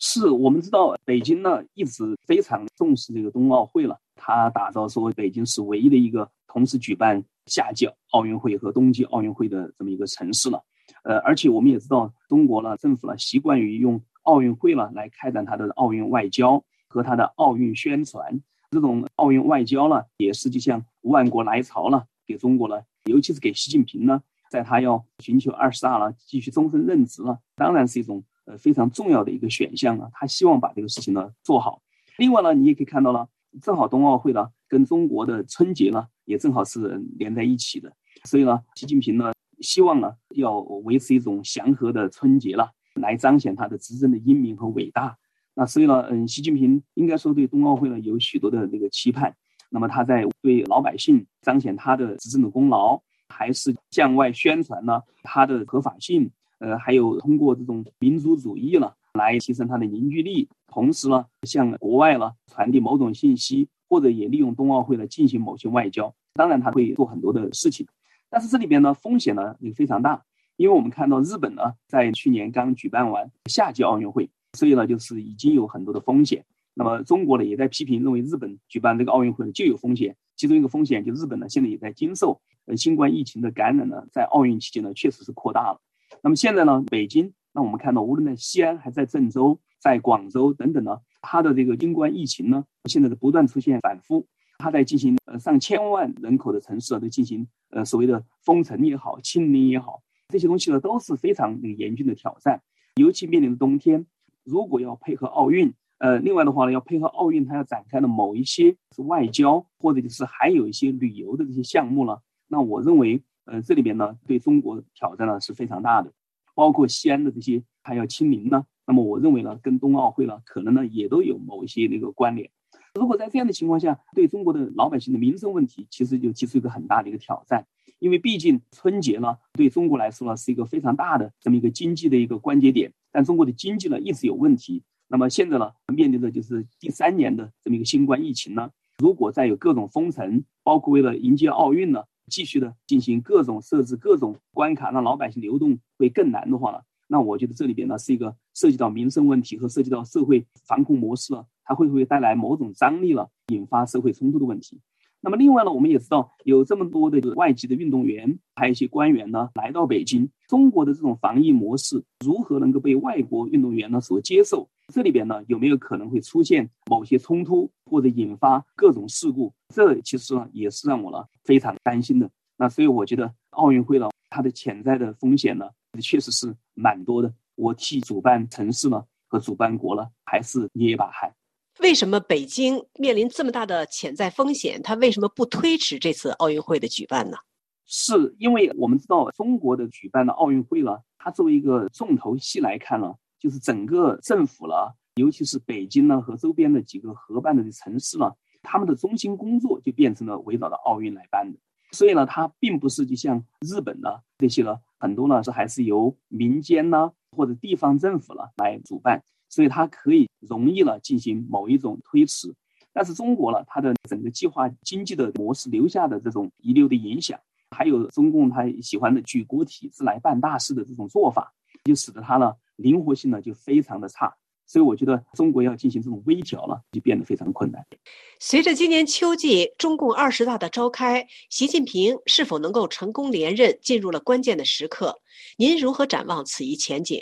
是我们知道，北京呢一直非常重视这个冬奥会了，他打造说北京是唯一的一个同时举办夏季奥运会和冬季奥运会的这么一个城市了。呃，而且我们也知道，中国呢政府呢习惯于用奥运会了来开展他的奥运外交和他的奥运宣传。这种奥运外交呢，也是就像万国来朝了，给中国了，尤其是给习近平呢，在他要寻求二十大了，继续终身任职了，当然是一种呃非常重要的一个选项了。他希望把这个事情呢做好。另外呢，你也可以看到了，正好冬奥会呢跟中国的春节呢也正好是连在一起的，所以呢，习近平呢希望呢要维持一种祥和的春节了，来彰显他的执政的英明和伟大。那所以呢，嗯，习近平应该说对冬奥会呢有许多的那个期盼。那么他在对老百姓彰显他的执政的功劳，还是向外宣传呢他的合法性？呃，还有通过这种民族主义呢来提升他的凝聚力，同时呢向国外呢传递某种信息，或者也利用冬奥会呢进行某些外交。当然他会做很多的事情，但是这里边呢风险呢也非常大，因为我们看到日本呢在去年刚举办完夏季奥运会。所以呢，就是已经有很多的风险。那么中国呢，也在批评，认为日本举办这个奥运会呢就有风险。其中一个风险，就日本呢现在也在经受呃新冠疫情的感染呢，在奥运期间呢确实是扩大了。那么现在呢，北京，那我们看到，无论在西安，还在郑州，在广州等等呢，它的这个新冠疫情呢，现在的不断出现反复。它在进行呃上千万人口的城市啊，都进行呃所谓的封城也好，清零也好，这些东西呢都是非常那个严峻的挑战，尤其面临着冬天。如果要配合奥运，呃，另外的话呢，要配合奥运，它要展开的某一些是外交，或者就是还有一些旅游的这些项目了。那我认为，呃，这里边呢，对中国挑战呢是非常大的，包括西安的这些还要清零呢。那么我认为呢，跟冬奥会呢，可能呢也都有某一些那个关联。如果在这样的情况下，对中国的老百姓的民生问题，其实就提出一个很大的一个挑战。因为毕竟春节呢，对中国来说呢，是一个非常大的这么一个经济的一个关节点。但中国的经济呢，一直有问题。那么现在呢，面临的就是第三年的这么一个新冠疫情呢。如果再有各种封城，包括为了迎接奥运呢，继续的进行各种设置、各种关卡，让老百姓流动会更难的话呢，那我觉得这里边呢，是一个涉及到民生问题和涉及到社会防控模式了，它会不会带来某种张力了，引发社会冲突的问题？那么另外呢，我们也知道有这么多的外籍的运动员，还有一些官员呢来到北京。中国的这种防疫模式如何能够被外国运动员呢所接受？这里边呢有没有可能会出现某些冲突或者引发各种事故？这其实呢也是让我呢非常担心的。那所以我觉得奥运会呢它的潜在的风险呢确实是蛮多的。我替主办城市呢和主办国呢还是捏一把汗。为什么北京面临这么大的潜在风险？他为什么不推迟这次奥运会的举办呢？是因为我们知道中国的举办的奥运会呢，它作为一个重头戏来看呢，就是整个政府了，尤其是北京呢和周边的几个合办的城市呢，他们的中心工作就变成了围绕着奥运来办的。所以呢，它并不是就像日本呢这些呢，很多呢是还是由民间呢或者地方政府呢来主办。所以它可以容易了进行某一种推迟，但是中国呢，它的整个计划经济的模式留下的这种遗留的影响，还有中共他喜欢的举国体制来办大事的这种做法，就使得它呢灵活性呢就非常的差。所以我觉得中国要进行这种微调了，就变得非常困难。随着今年秋季中共二十大的召开，习近平是否能够成功连任，进入了关键的时刻。您如何展望此一前景？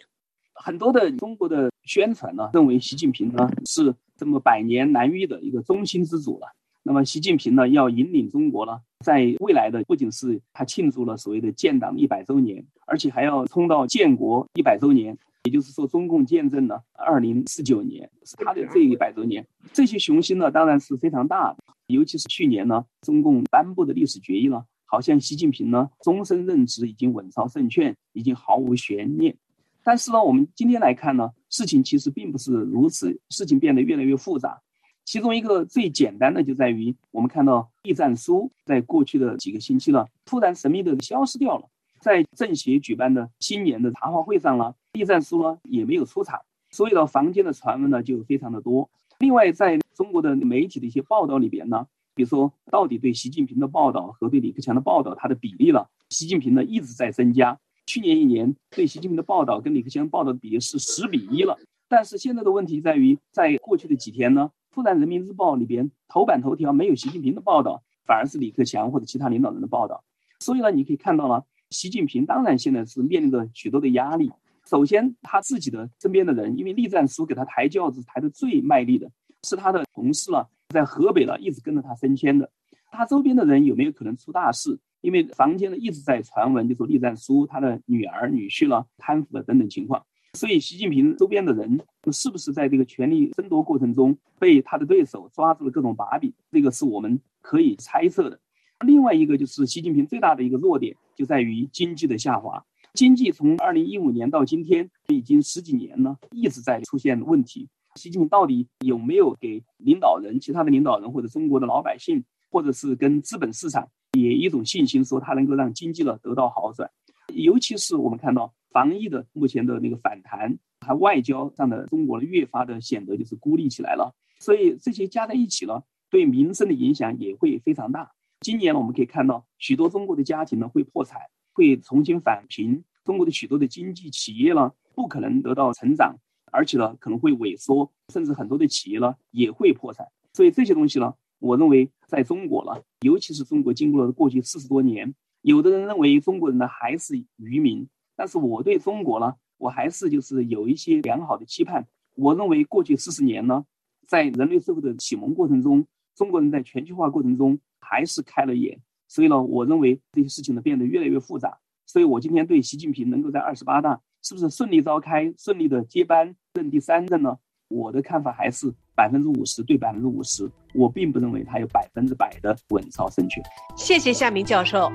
很多的中国的宣传呢，认为习近平呢是这么百年难遇的一个中心之主了。那么习近平呢要引领中国呢，在未来的不仅是他庆祝了所谓的建党一百周年，而且还要冲到建国一百周年，也就是说中共建政呢二零四九年是他的这一百周年。这些雄心呢当然是非常大的，尤其是去年呢中共颁布的历史决议呢，好像习近平呢终身任职已经稳操胜券，已经毫无悬念。但是呢，我们今天来看呢，事情其实并不是如此，事情变得越来越复杂。其中一个最简单的就在于，我们看到栗战书在过去的几个星期了，突然神秘的消失掉了。在政协举办的新年的茶话会上呢，栗战书呢也没有出场，所有的房间的传闻呢就非常的多。另外，在中国的媒体的一些报道里边呢，比如说到底对习近平的报道和对李克强的报道，它的比例了，习近平呢一直在增加。去年一年对习近平的报道跟李克强报道的比是十比一了，但是现在的问题在于，在过去的几天呢，突然人民日报里边头版头条没有习近平的报道，反而是李克强或者其他领导人的报道。所以呢，你可以看到了，习近平当然现在是面临着许多的压力，首先他自己的身边的人，因为栗战书给他抬轿子抬得最卖力的是他的同事了，在河北了一直跟着他升迁的。他周边的人有没有可能出大事？因为坊间呢一直在传闻，就说栗战书他的女儿、女婿了贪腐的等等情况。所以习近平周边的人是不是在这个权力争夺过程中被他的对手抓住了各种把柄？这个是我们可以猜测的。另外一个就是习近平最大的一个弱点就在于经济的下滑。经济从二零一五年到今天已经十几年了，一直在出现问题。习近平到底有没有给领导人、其他的领导人或者中国的老百姓，或者是跟资本市场也一种信心，说它能够让经济呢得到好转？尤其是我们看到防疫的目前的那个反弹，还外交上的中国呢越发的显得就是孤立起来了。所以这些加在一起呢，对民生的影响也会非常大。今年呢，我们可以看到许多中国的家庭呢会破产。会重新返贫，中国的许多的经济企业呢，不可能得到成长，而且呢，可能会萎缩，甚至很多的企业呢也会破产。所以这些东西呢，我认为在中国了，尤其是中国经过了过去四十多年，有的人认为中国人呢还是愚民，但是我对中国呢，我还是就是有一些良好的期盼。我认为过去四十年呢，在人类社会的启蒙过程中，中国人在全球化过程中还是开了眼。所以呢，我认为这些事情呢变得越来越复杂。所以我今天对习近平能够在二十八大是不是顺利召开、顺利的接班任第三任呢？我的看法还是百分之五十对百分之五十。我并不认为他有百分之百的稳操胜券。谢谢夏明教授。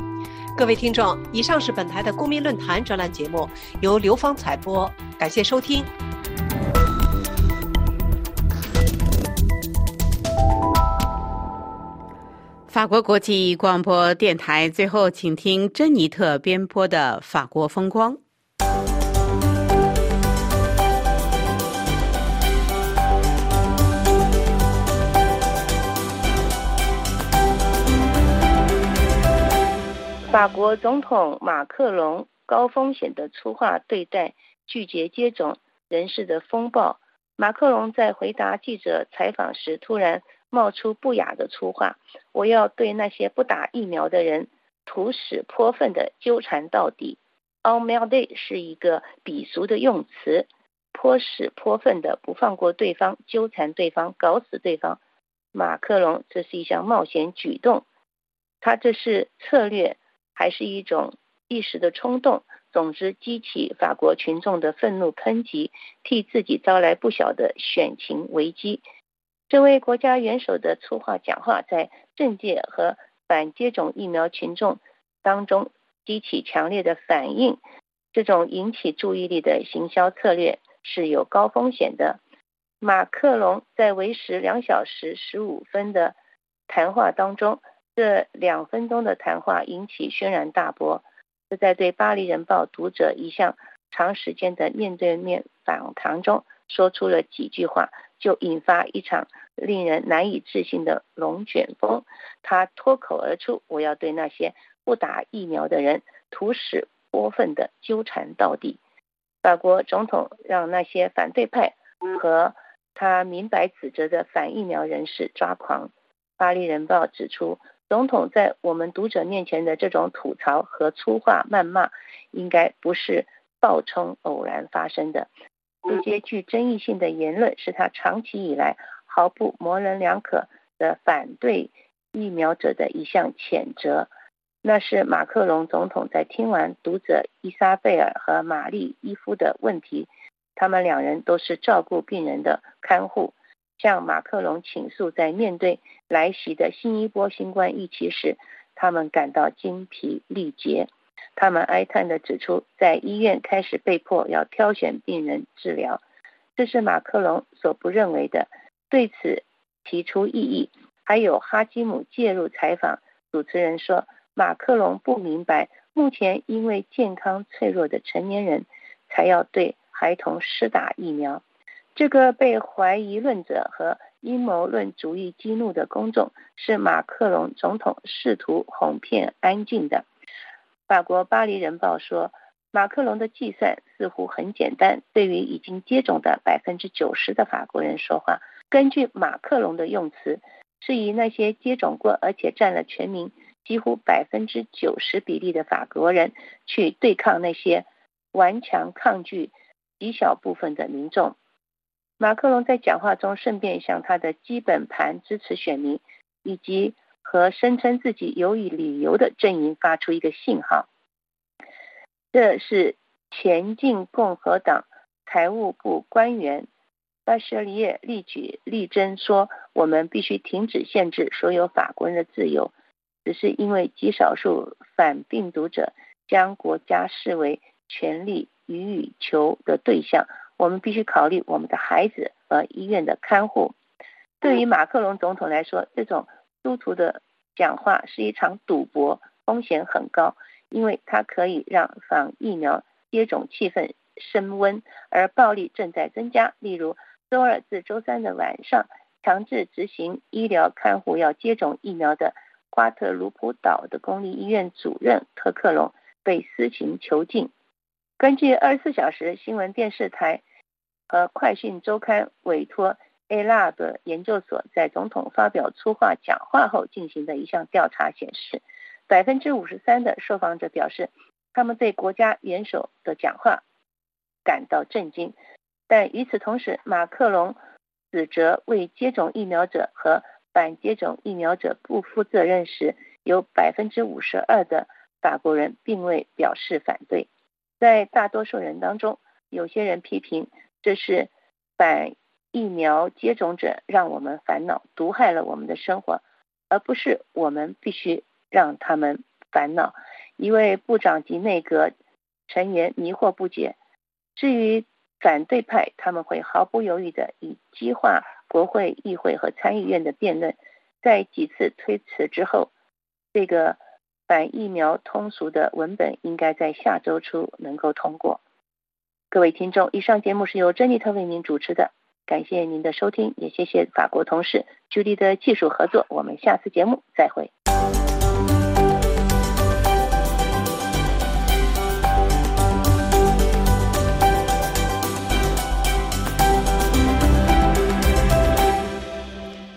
各位听众，以上是本台的公民论坛专栏节目，由刘芳采播，感谢收听。法国国际广播电台，最后请听珍妮特编播的《法国风光》。法国总统马克龙高风险的粗话对待，拒绝接种人士的风暴。马克龙在回答记者采访时，突然。冒出不雅的粗话，我要对那些不打疫苗的人土屎泼粪的纠缠到底。On m a l day 是一个鄙俗的用词，泼屎泼粪的不放过对方，纠缠对方，搞死对方。马克龙这是一项冒险举动，他这是策略还是一种一时的冲动？总之，激起法国群众的愤怒喷击，替自己招来不小的选情危机。这位国家元首的粗话讲话，在政界和反接种疫苗群众当中激起强烈的反应。这种引起注意力的行销策略是有高风险的。马克龙在为时两小时十五分的谈话当中，这两分钟的谈话引起轩然大波。这在对《巴黎人报》读者一项长时间的面对面访谈中，说出了几句话。就引发一场令人难以置信的龙卷风。他脱口而出：“我要对那些不打疫苗的人土屎泼粪的纠缠到底。”法国总统让那些反对派和他明白指责的反疫苗人士抓狂。巴黎人报指出，总统在我们读者面前的这种吐槽和粗话谩骂，应该不是爆冲偶然发生的。这些具争议性的言论是他长期以来毫不模棱两可的反对疫苗者的一项谴责。那是马克龙总统在听完读者伊莎贝尔和玛丽伊夫的问题，他们两人都是照顾病人的看护，向马克龙倾诉在面对来袭的新一波新冠疫情时，他们感到精疲力竭。他们哀叹地指出，在医院开始被迫要挑选病人治疗，这是马克龙所不认为的。对此提出异议。还有哈基姆介入采访，主持人说，马克龙不明白，目前因为健康脆弱的成年人才要对孩童施打疫苗。这个被怀疑论者和阴谋论主义激怒的公众，是马克龙总统试图哄骗安静的。法国《巴黎人报》说，马克龙的计算似乎很简单。对于已经接种的百分之九十的法国人说话，根据马克龙的用词，是以那些接种过而且占了全民几乎百分之九十比例的法国人去对抗那些顽强抗拒极小部分的民众。马克龙在讲话中顺便向他的基本盘支持选民以及和声称自己有以理由的阵营发出一个信号。这是前进共和党财务部官员巴舍利叶力举力争说：“我们必须停止限制所有法国人的自由，只是因为极少数反病毒者将国家视为权力予以求的对象。”我们必须考虑我们的孩子和医院的看护。对于马克龙总统来说，这种殊途的讲话是一场赌博，风险很高，因为它可以让反疫苗接种气氛升温，而暴力正在增加。例如，周二至周三的晚上，强制执行医疗看护要接种疫苗的瓜特卢普岛的公立医院主任特克隆被私刑囚禁。根据二十四小时新闻电视台和快讯周刊委托 A Lab 研究所在总统发表粗话讲话后进行的一项调查显示，百分之五十三的受访者表示他们对国家元首的讲话感到震惊。但与此同时，马克龙指责未接种疫苗者和反接种疫苗者不负责任时，有百分之五十二的法国人并未表示反对。在大多数人当中，有些人批评这是反疫苗接种者让我们烦恼，毒害了我们的生活，而不是我们必须让他们烦恼。一位部长级内阁成员迷惑不解。至于反对派，他们会毫不犹豫地以激化国会、议会和参议院的辩论。在几次推辞之后，这个。反疫苗通俗的文本应该在下周初能够通过。各位听众，以上节目是由珍妮特为您主持的，感谢您的收听，也谢谢法国同事朱莉的技术合作。我们下次节目再会。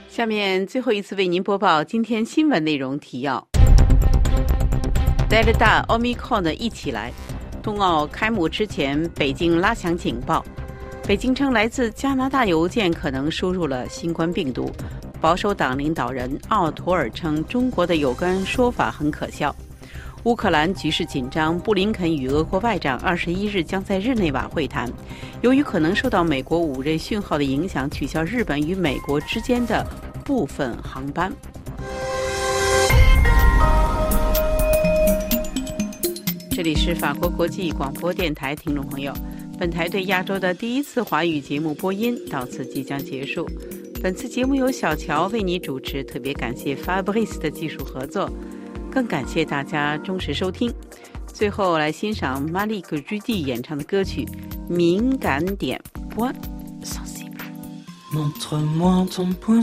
下面最后一次为您播报今天新闻内容提要。Delta、Omicron 一起来，冬奥开幕之前，北京拉响警报。北京称来自加拿大邮件可能输入了新冠病毒。保守党领导人奥图尔称中国的有关说法很可笑。乌克兰局势紧张，布林肯与俄国外长二十一日将在日内瓦会谈。由于可能受到美国五 G 讯号的影响，取消日本与美国之间的部分航班。这里是法国国际广播电台，听众朋友，本台对亚洲的第一次华语节目播音到此即将结束。本次节目由小乔为你主持，特别感谢 Fabrice 的技术合作，更感谢大家忠实收听。最后来欣赏 Malik G D 演唱的歌曲《敏感点》。Décroche-moi de mes